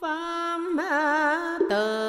pháp từ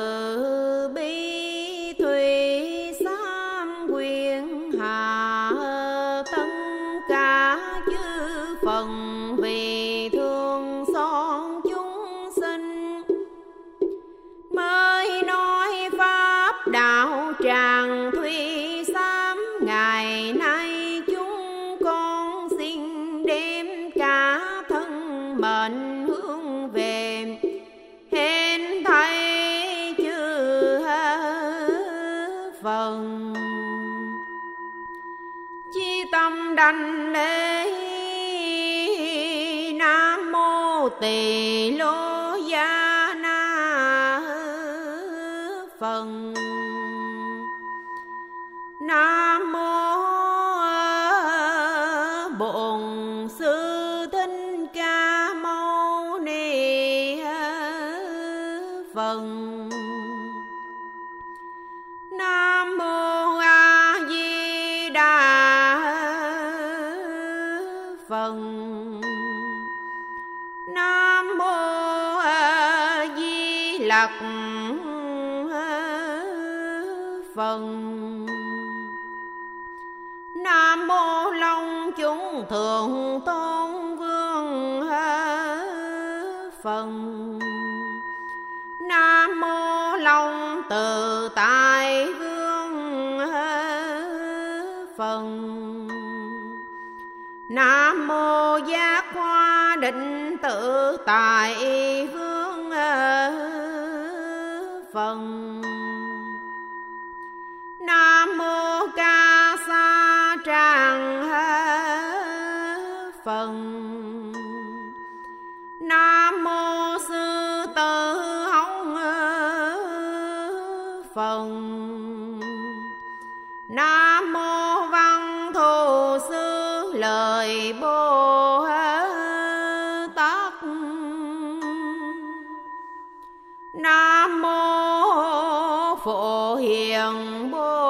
nam mô phổ hiền bồ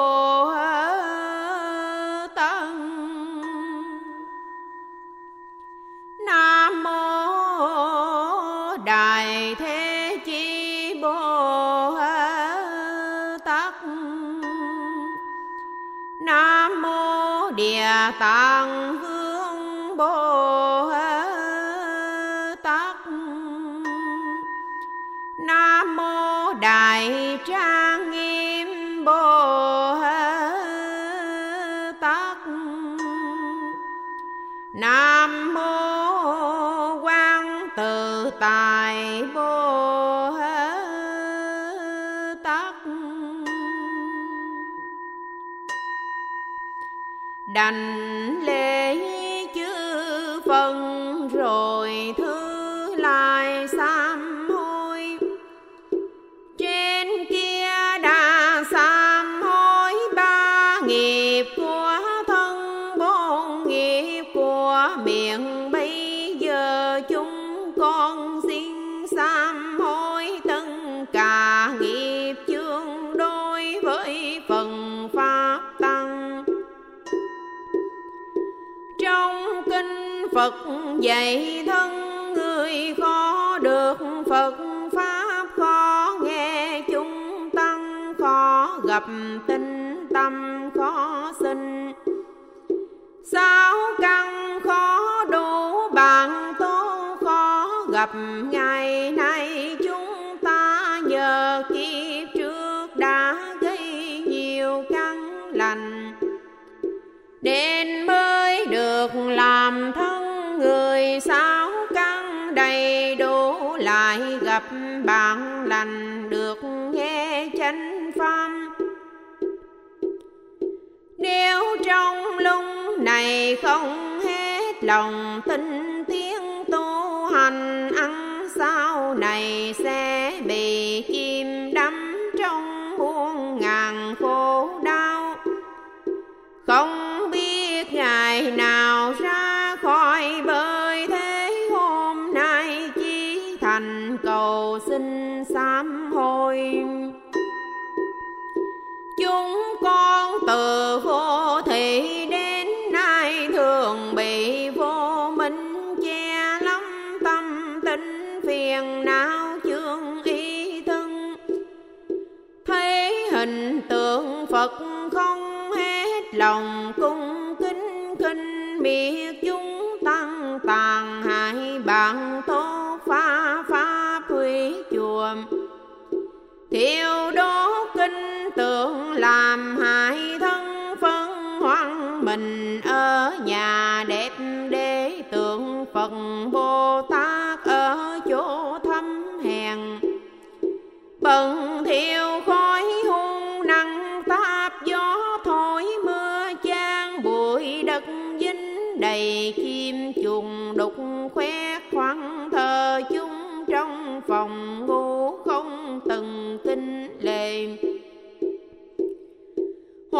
dan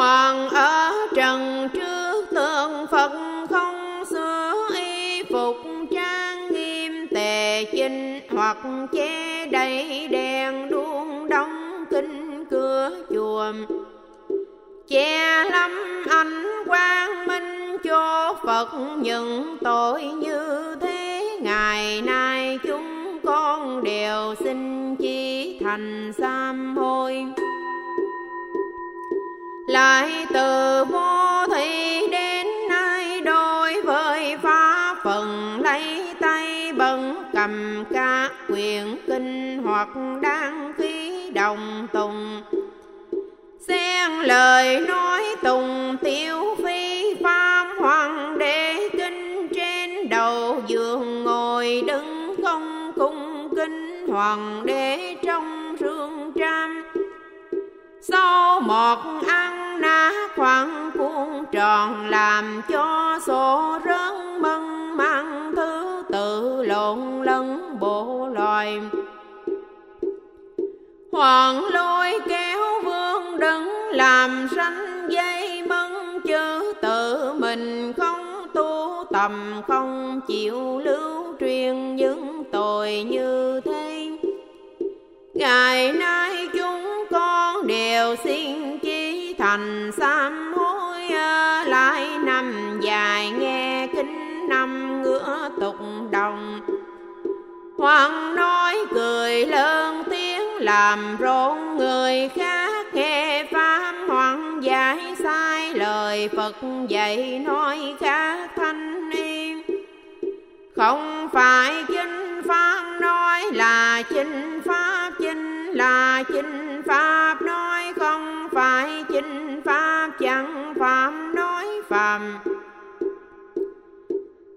hoàng ở trần trước tượng phật không sửa y phục trang nghiêm tề chinh hoặc che đầy đèn đuông đóng kinh cửa chùa che lắm ánh quang minh cho phật những tội như thế. Ngày nay chúng con đều xin chi thành sám hối lại từ vô thị đến nay đối với pháp phần lấy tay bận cầm các quyền kinh hoặc đang khí đồng tùng. Xen lời nói tùng tiêu phi pháp hoàng đế kinh trên đầu giường ngồi đứng không cung kinh hoàng đế trong sau một ăn ná khoảng cuốn tròn, làm cho số rớn mân mang thứ tự lộn lẫn bộ loài. Hoàng lôi kéo vương đứng làm sanh dây mân chữ tự mình không tu tầm, không chịu lưu truyền những tội như thành sám hối lại nằm dài nghe kinh năm ngửa tục đồng. Hoàng nói cười lớn tiếng, làm rộn người khác nghe pháp. Hoàng giải sai lời Phật, dạy nói khác thanh niên. Không phải chính pháp nói là chính pháp, chính là chính pháp kinh pháp chẳng phạm nói phạm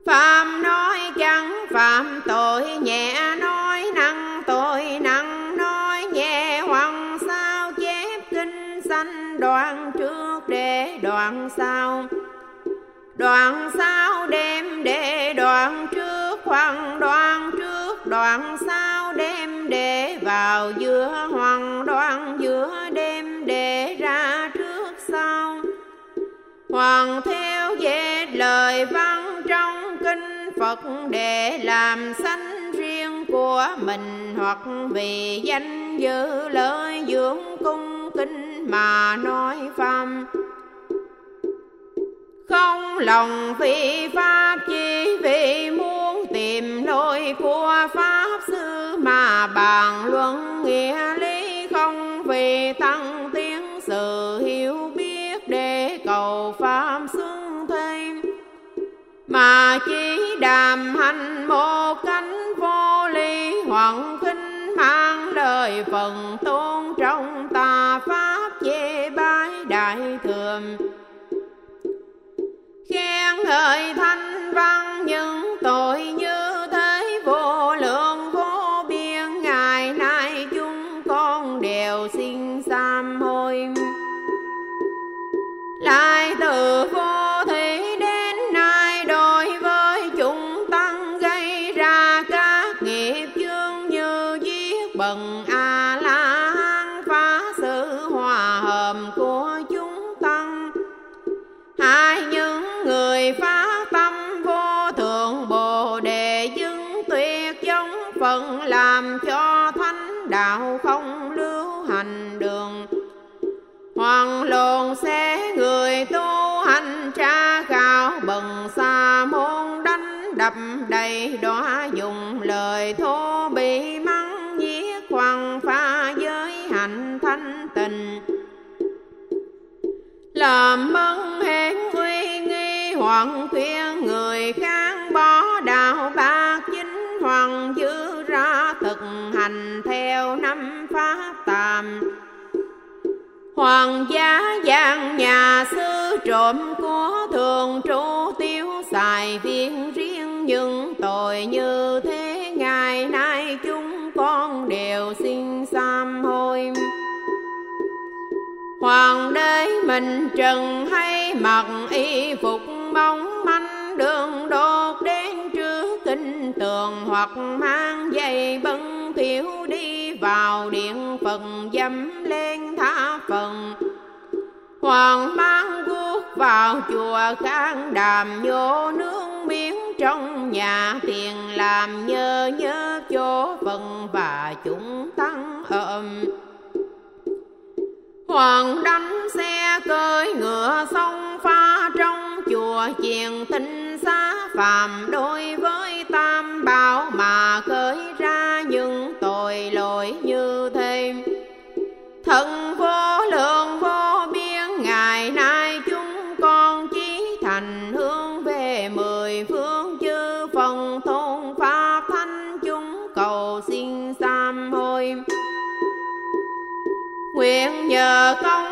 phạm nói chẳng phạm, tội nhẹ nói nặng, tội nặng nói nhẹ. Hoàng sao chép kinh sanh, đoạn trước để đoạn sau. Đoạn sau đem để, đoạn trước hoàng đoạn trước đoạn sau đem để vào giữa hoàng, đoạn còn theo về lời văn trong kinh Phật để làm sanh riêng của mình, hoặc vì danh dự lợi dưỡng cung kính mà nói phàm. Không lòng phi pháp chỉ vì muốn tìm lối của pháp sư mà bàn luận nghĩa lý không vì tăng đàm hành một cánh vô ly, hoàng kinh mang lời phần tôn trong tà pháp chê bái đại thường. Khen ngợi thanh văn những tội như thế, vô lượng vô biên, ngày nay chúng con đều xin sám hối. Lại từ chừng hay mặc y phục bóng manh, đường đột đến trước kinh tường hoặc mang giày bân thiếu đi vào điện phật dâm lên tha phần. Hoàng mang quốc vào chùa khang đàm, nhô nướng miếng trong nhà, tiền làm nhơ nhớ chỗ phần và chúng hoàng đánh xe cơi ngựa sông pha trong chùa chiền tinh xá phạm đối với tam bảo mà cơi Tata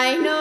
I know.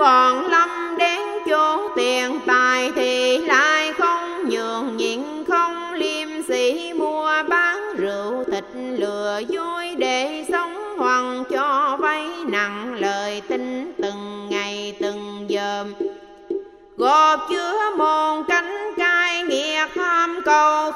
còn lâm đến chỗ tiền tài thì lại không nhường nhịn, không liêm sĩ mua bán rượu thịt lừa, dối để sống hoàng cho vay nặng lời. Tin từng ngày, từng giờ gột chứa môn cánh cai nghiệp ham cầu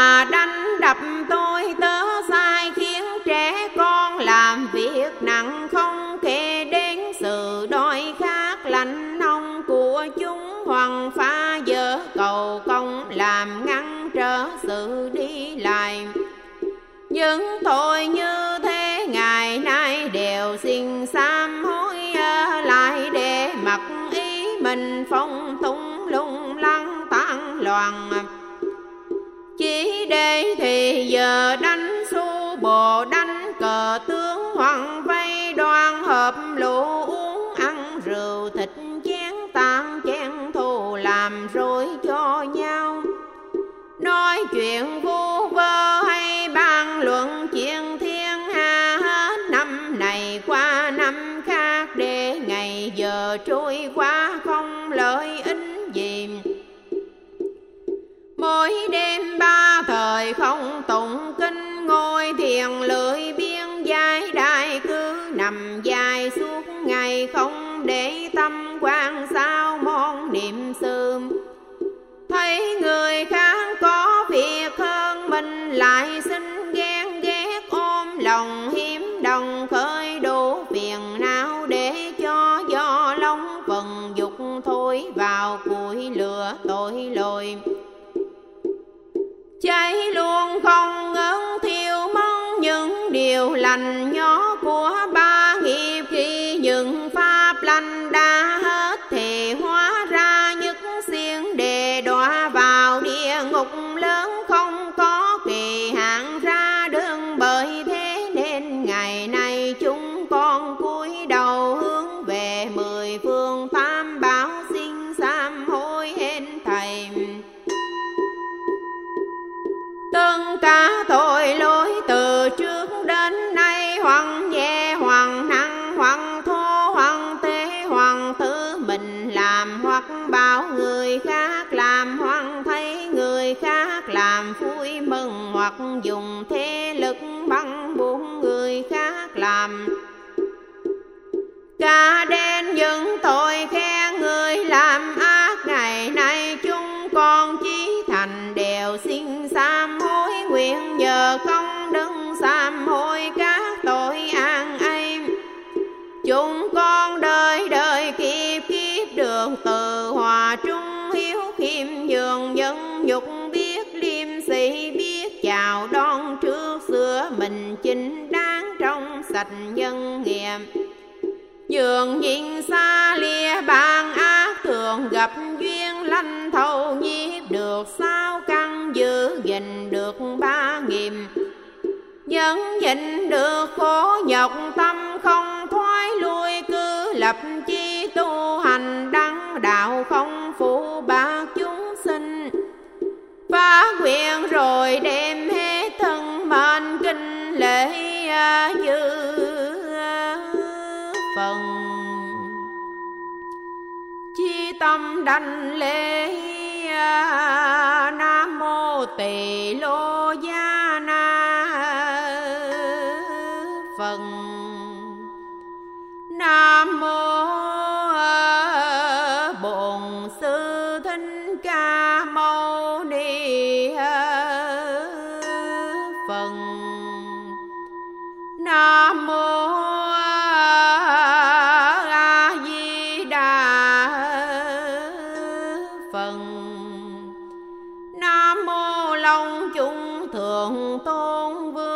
าท đế thì giờ đánh xu bồ đánh cờ tướng hoàng vây đoan hợp lũ uống ăn rượu thịt chén tam chén thù làm rồi cho nhau. Nói chuyện vu vơ hay bàn luận chuyện thiên hạ hết năm này qua năm khác để ngày giờ trôi qua không lợi ích gì. Mỗi đêm ba thời không tụng kinh ngôi thiền lưỡi biên giai đại cứ nằm dài suốt ngày không để tâm quan sao môn niệm sương thấy người khác có việc hơn mình lại xin ghen ghét, ôm lòng hiếm đồng khơi đủ phiền não để cho do lông phần dục thôi vào củi lửa tội lỗi cháy luôn không ngớn thiêu mong những điều lành nhỏ của ba tôn vương.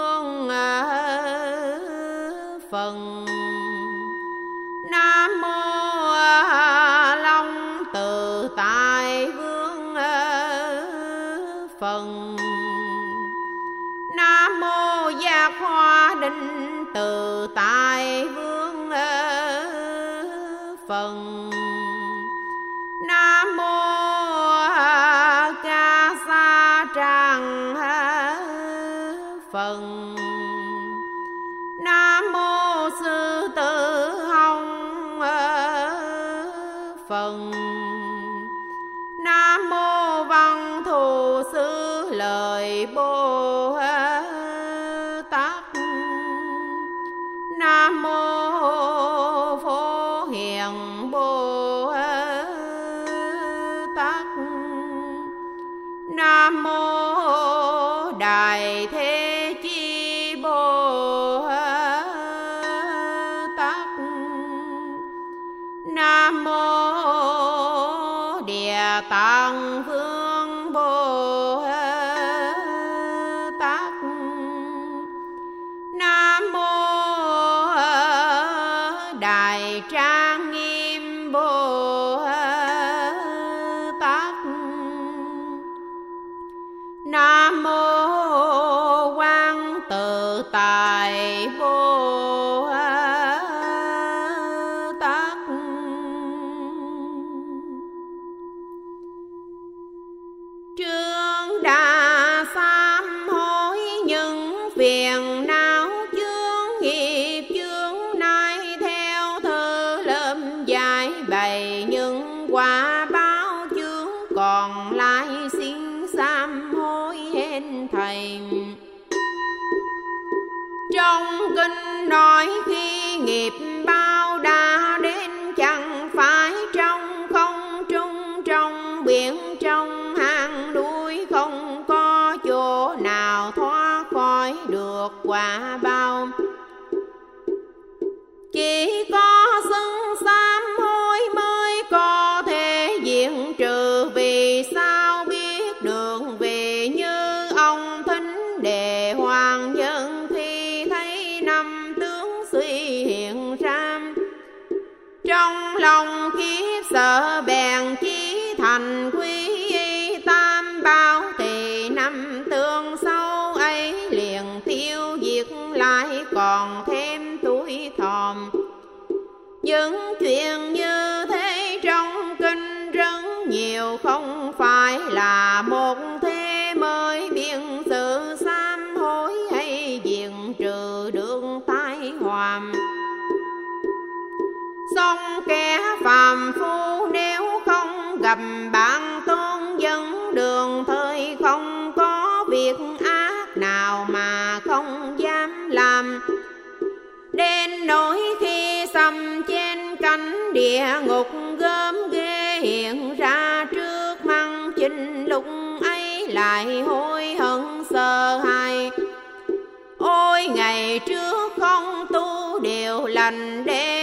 ngục gớm ghê hiện ra trước măng chinh lúc ấy lại hối hận sợ hãi. Ôi, ngày trước không tu điều lành đêm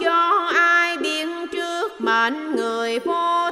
cho ai biết trước mệnh người vô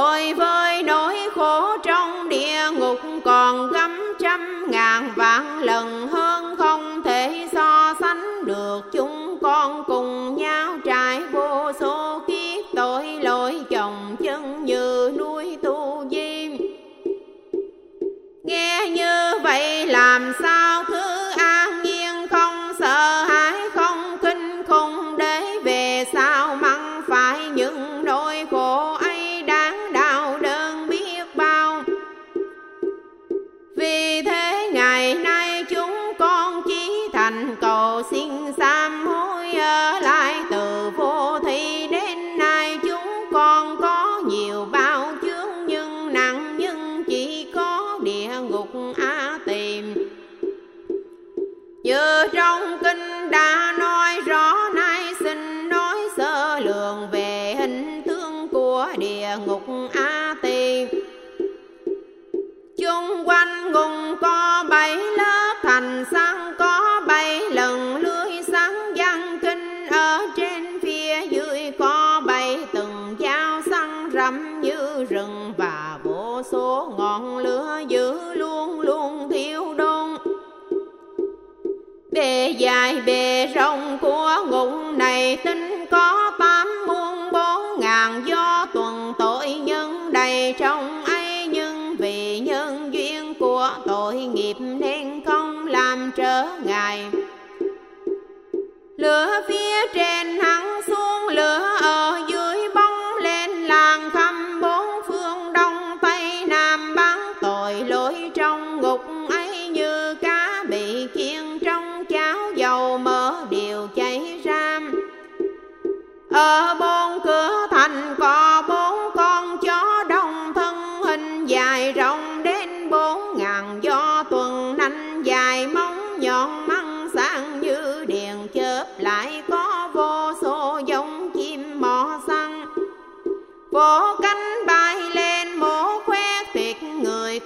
Loi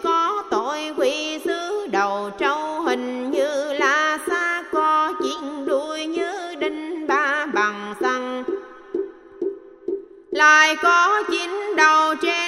có tội quỷ xứ, đầu trâu hình như là xa co chiến đuôi như đinh ba bằng xăng. Lại có chín đầu trên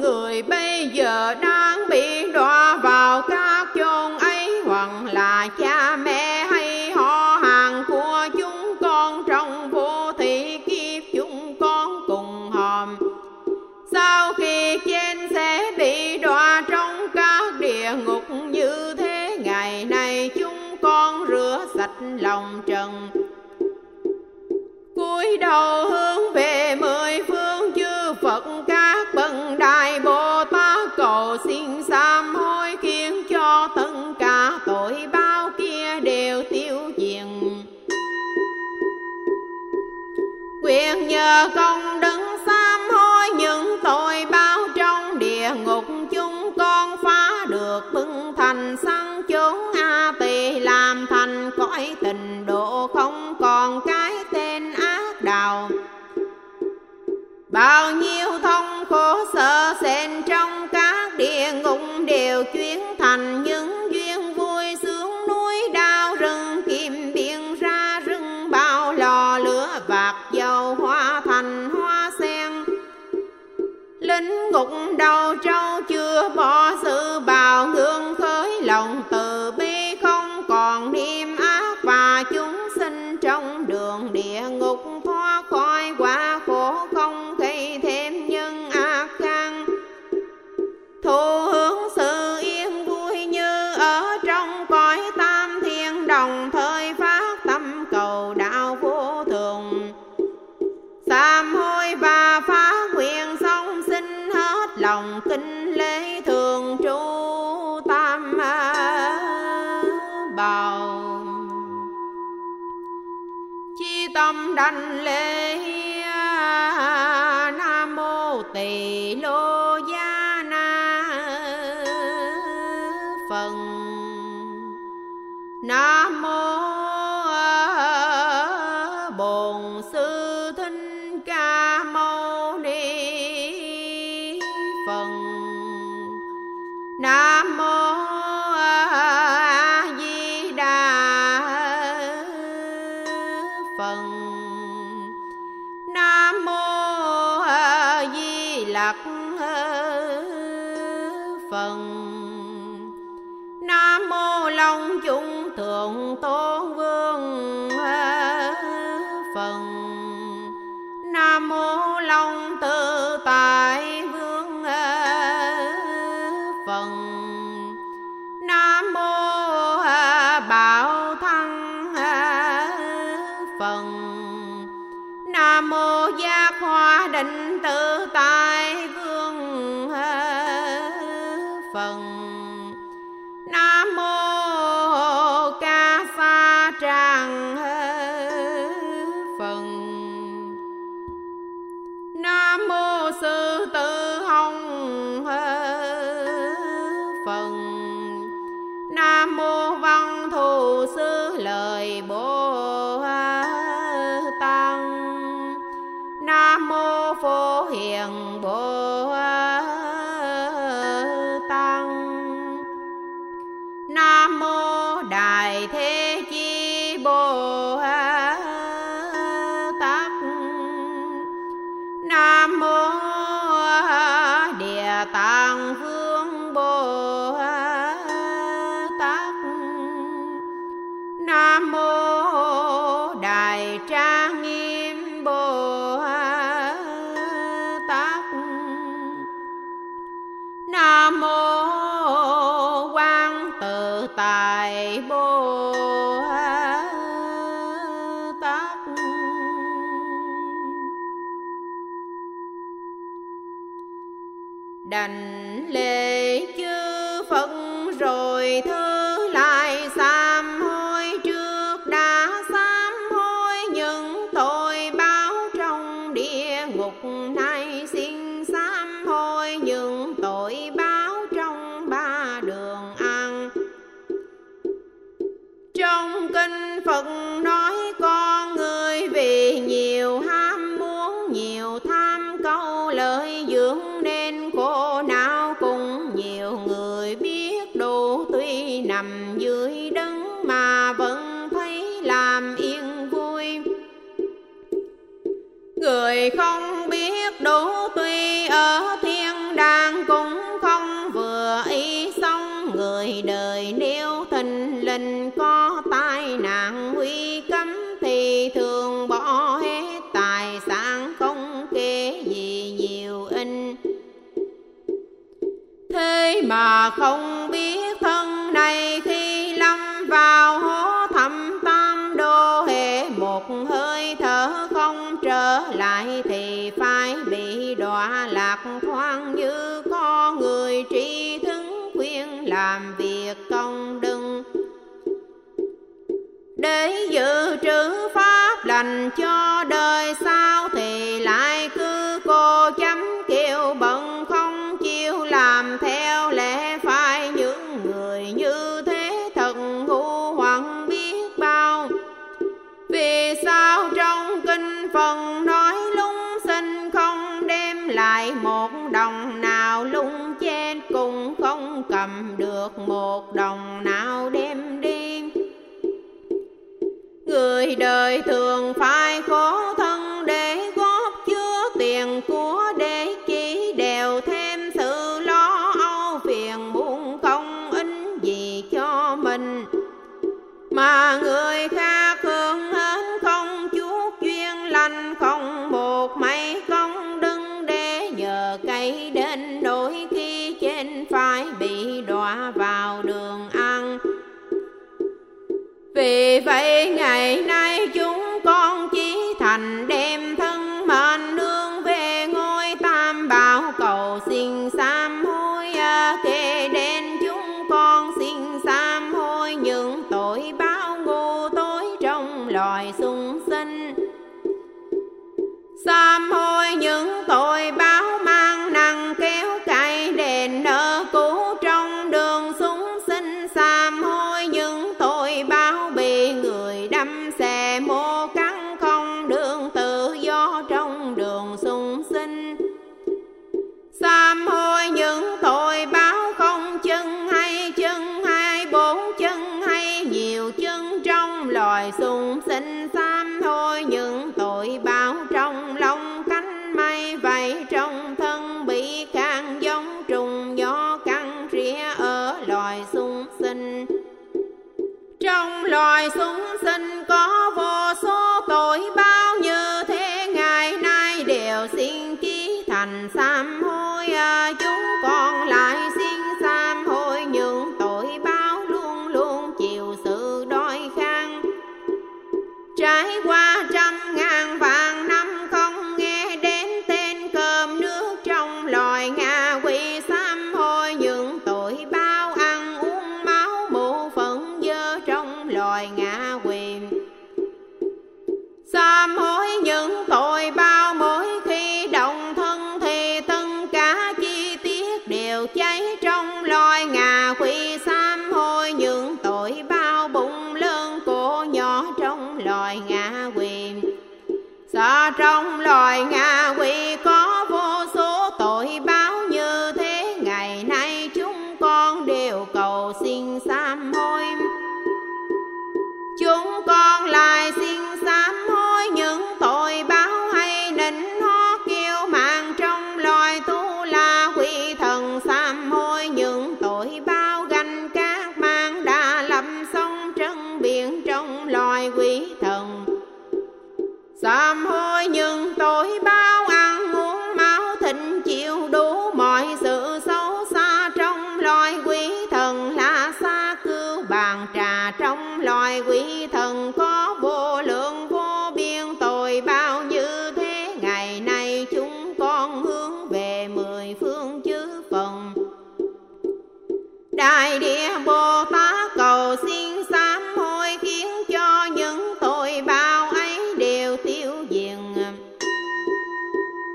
người bây giờ đang giới dưỡng nên khổ não cùng nhiều người biết đủ. Tuy nằm dưới đấng mà vẫn thấy làm yên vui. Người không biết đủ tuy ở không biết thân này khi lâm vào hố thầm tam đô hệ một hơi thở không trở lại thì phải bị đọa lạc. Thoáng như có người tri thức khuyên làm việc công đừng để giữ trữ pháp lành cho đời sau. thương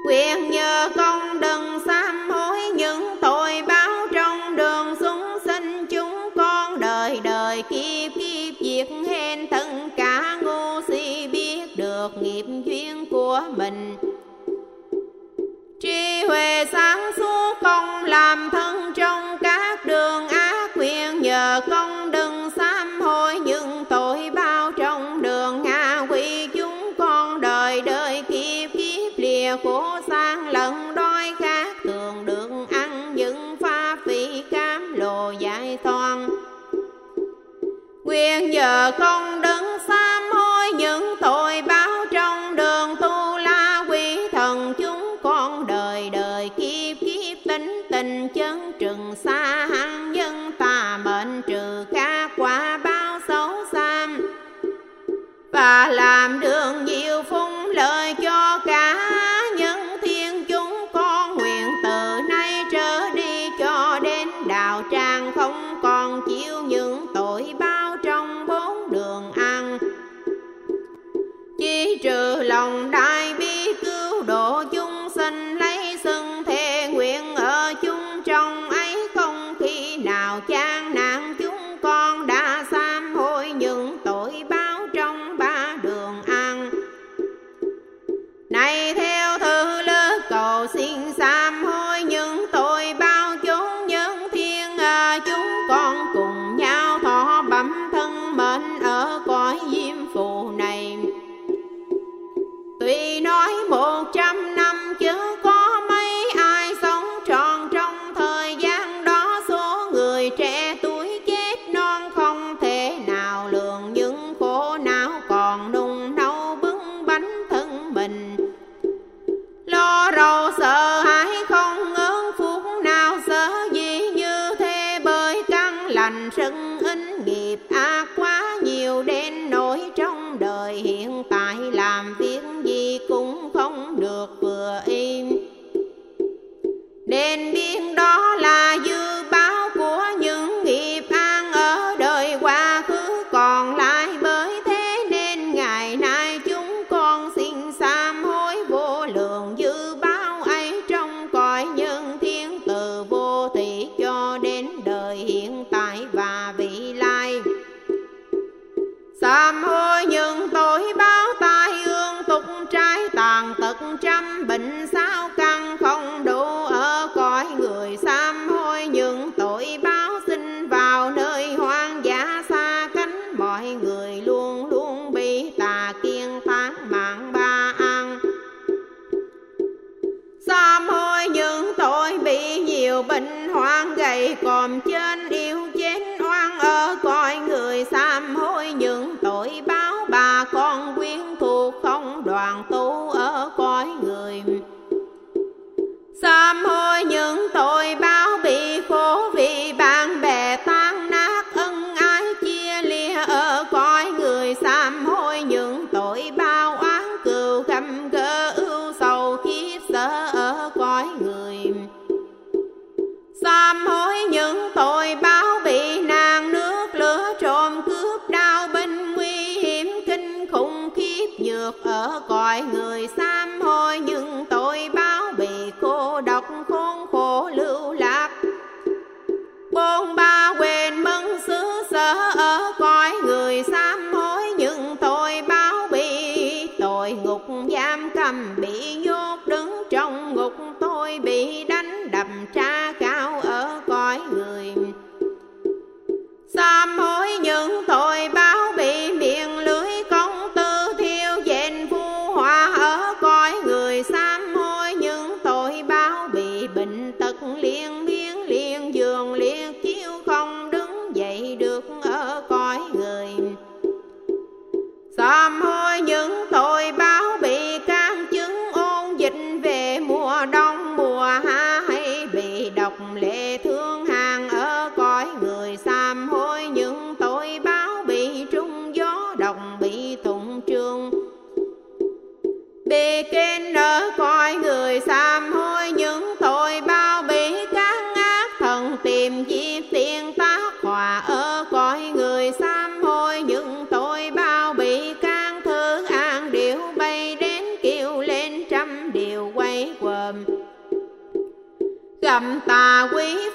quyền nhờ công đừng xa. Giờ con đi kinh ở coi người sám hối những tội bao bị các ác thần tìm chi tiên tác hòa ở coi người sám hối những tội bao bị can thứ an điệu bay đến kêu lên trăm điều quay quầm gầm tà quý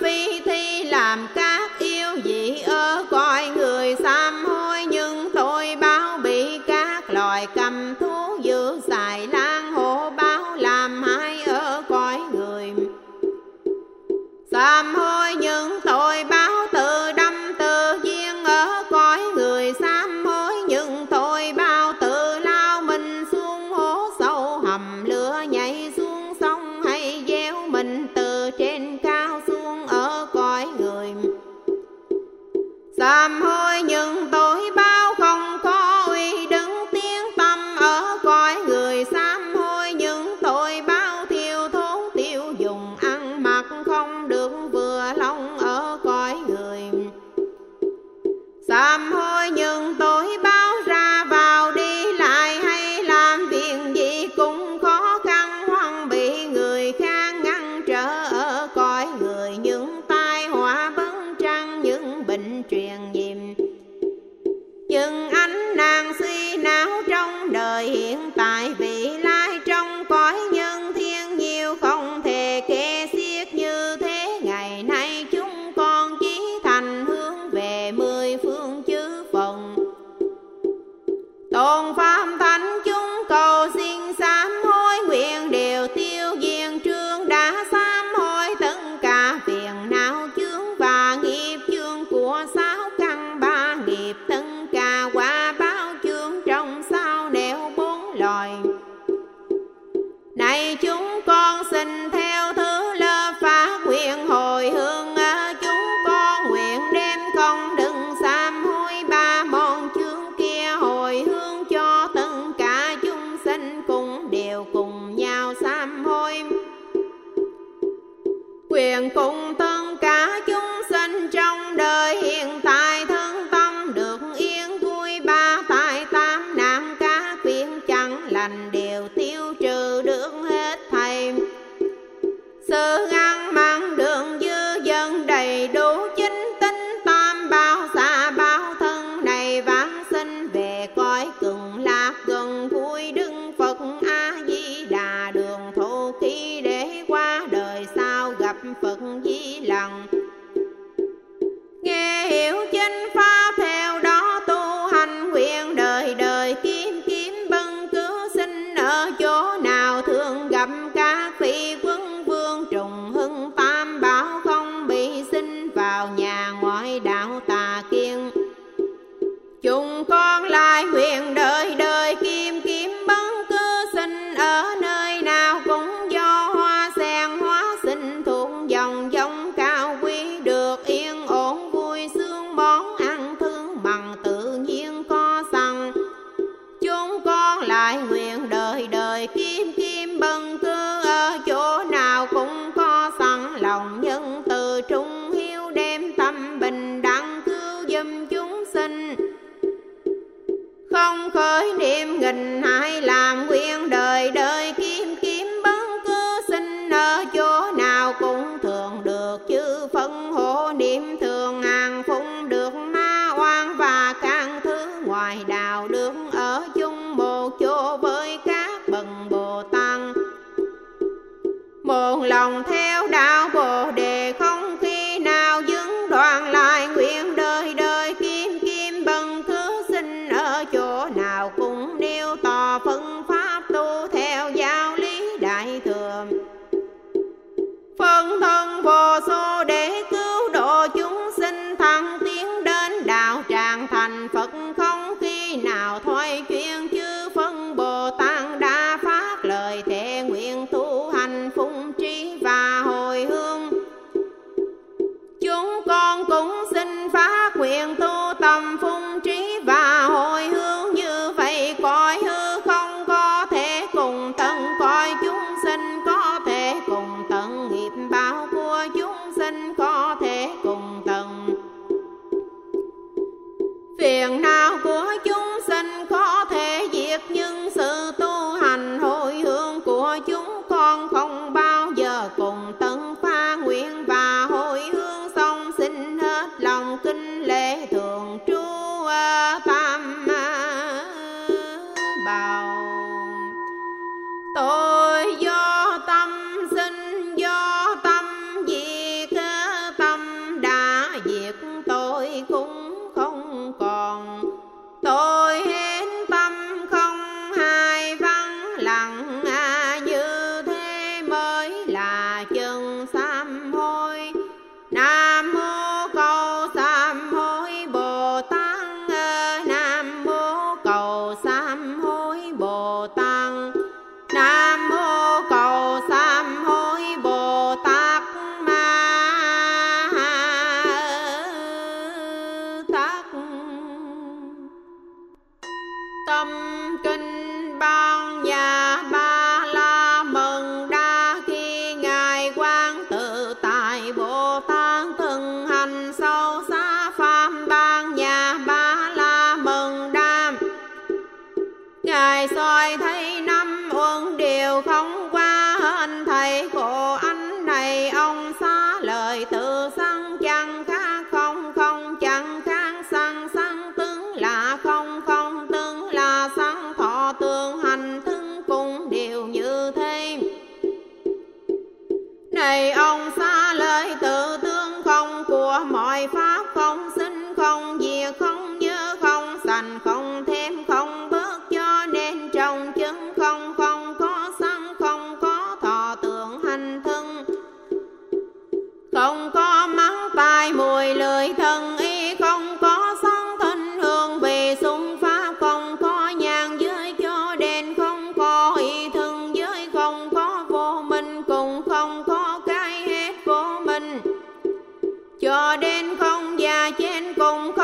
cho đến không già trên cùng không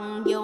on your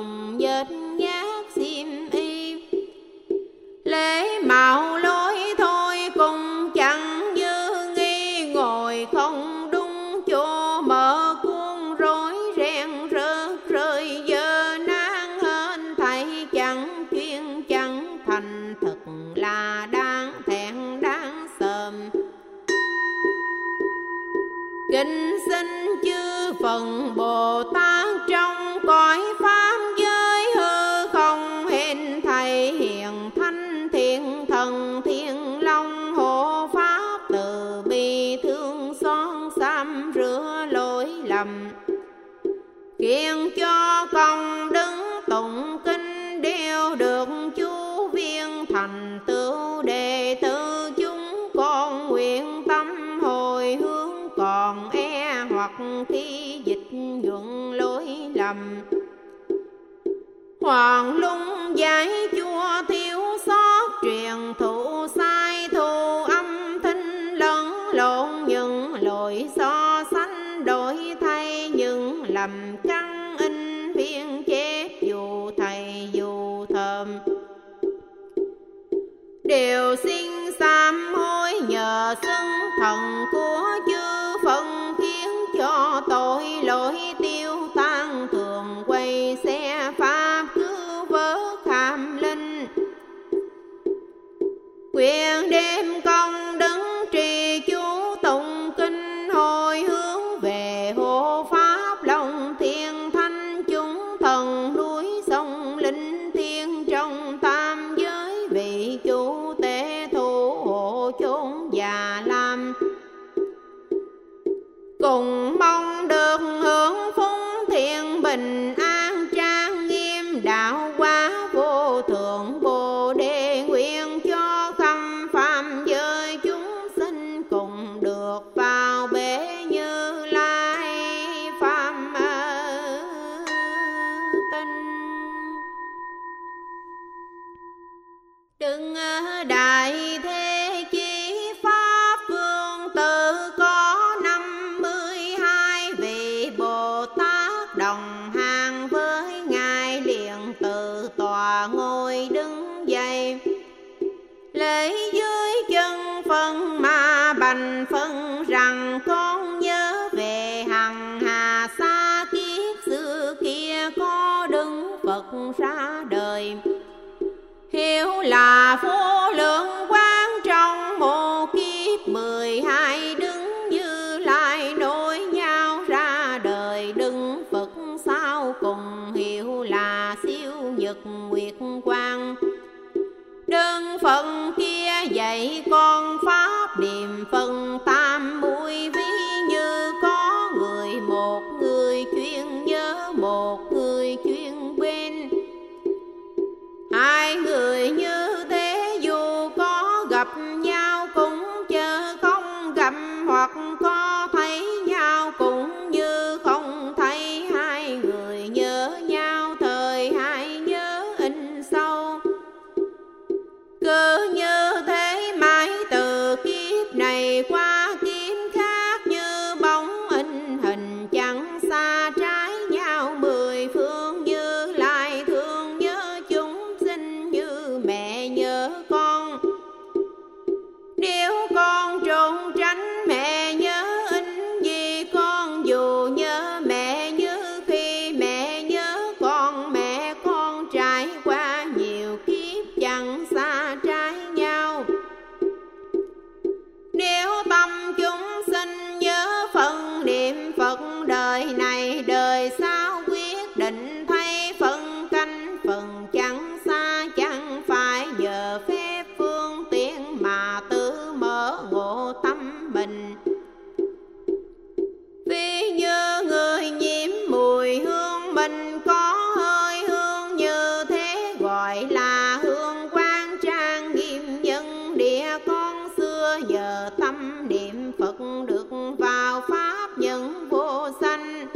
gọi là hương quang trang nghiêm nhân địa con xưa nhờ tâm niệm phật được vào pháp nhân vô sanh.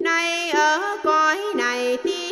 Nay ở cõi này tiên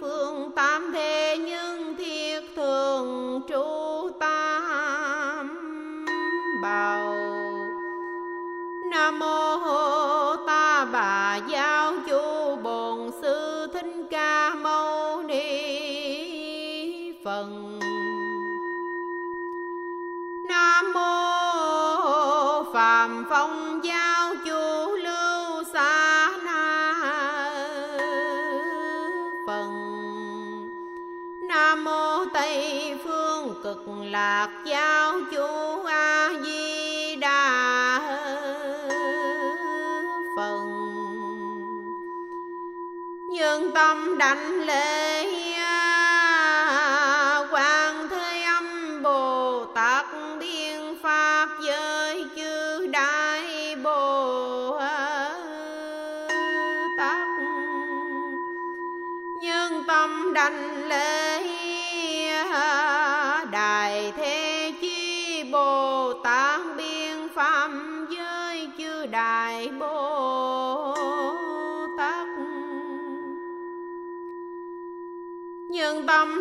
phương tam thế nhưng thiệt thường trụ tam. Bào. Nam mô ta bà giáo chú bổn sư thích ca mâu ni phật nam mô phàm phong gia lạc giao chú.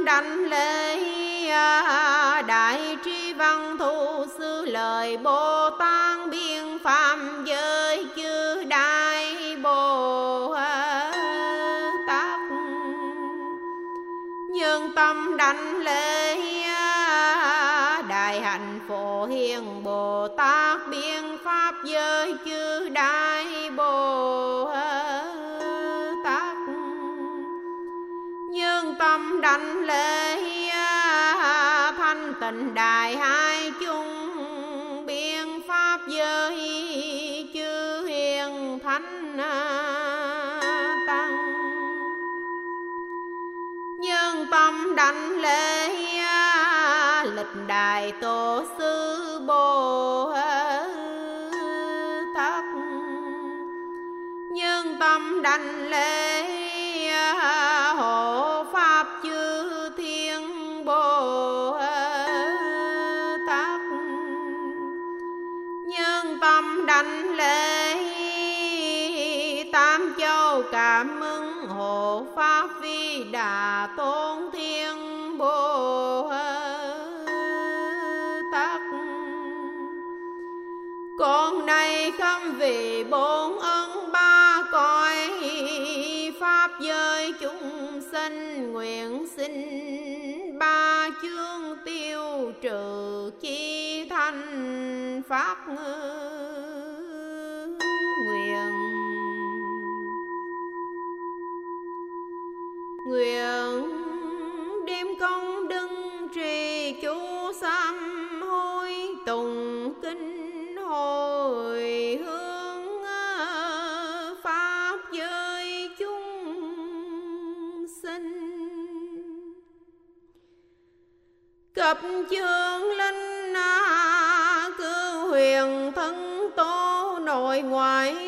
đảnh lễ à, đại tri văn thu sư lời bồ tát biên phạm giới chư đại bồ tát. Nhân tâm đảnh lễ à, đại hạnh phổ hiền bồ tát biên pháp giới chư sanh lễ thanh tịnh đại hai chung, biên pháp giới chư hiền thánh à, tăng. Nhân tâm đảnh lễ lịch đại tổ sư bồ tát. Nhân tâm đảnh lễ Yeah. cập chương linh na cư huyền thân tô nội ngoại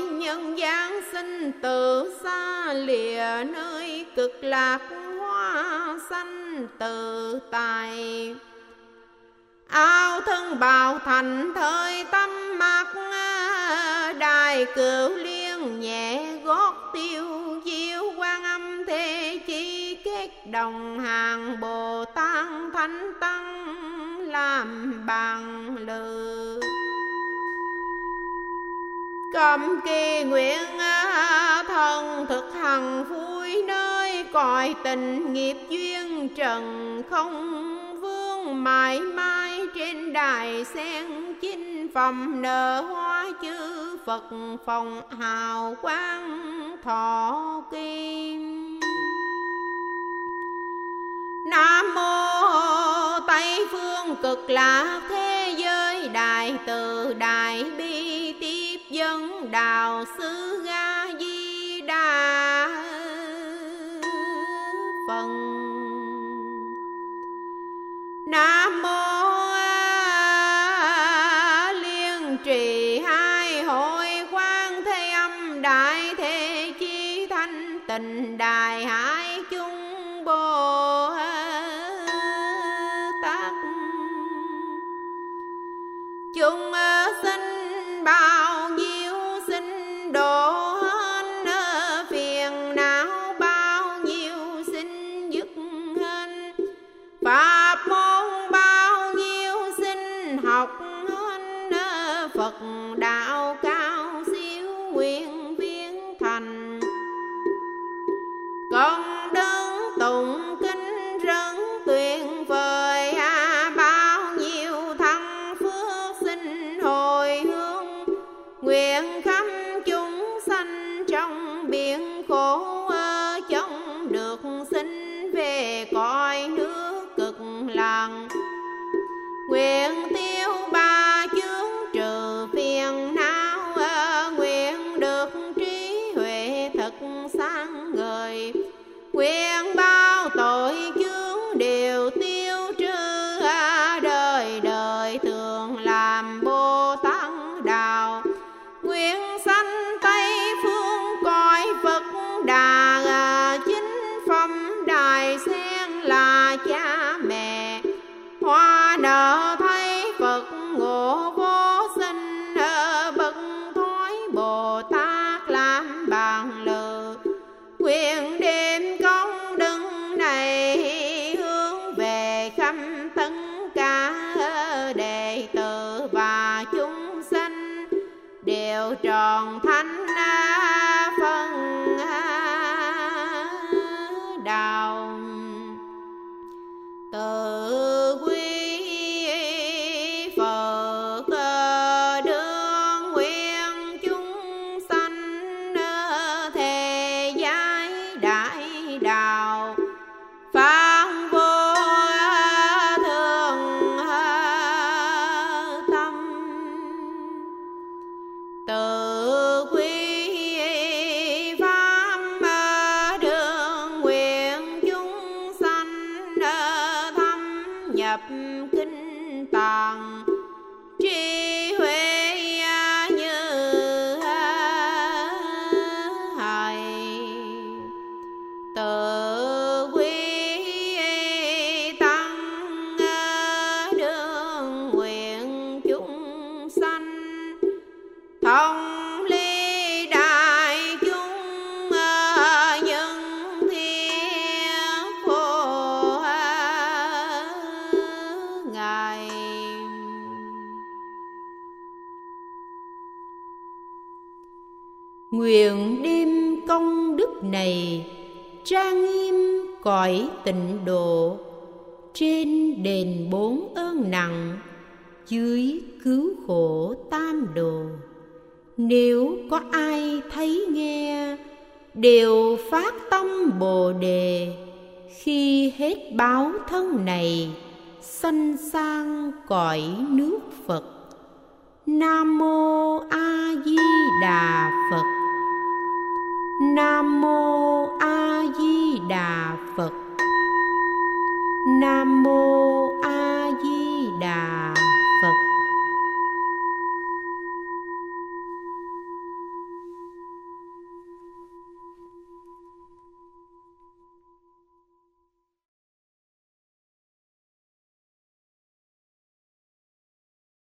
người nhân gian sinh từ xa lìa nơi cực lạc hoa sanh tự tài. Ao thân bào thành thời tâm mặt đài cửu liên nhẹ gót tiêu, diêu quan âm thế chi kết đồng hàng bồ tát thánh tăng làm bằng lừa cầm kỳ nguyện à, thần thực hằng vui nơi cõi tình nghiệp duyên trần không vương mãi mãi trên đài sen chinh phòng nở hoa chư phật phòng hào quang thọ kim. Nam mô tây phương cực lạc thế giới đại từ đại bi. Đào sư ga.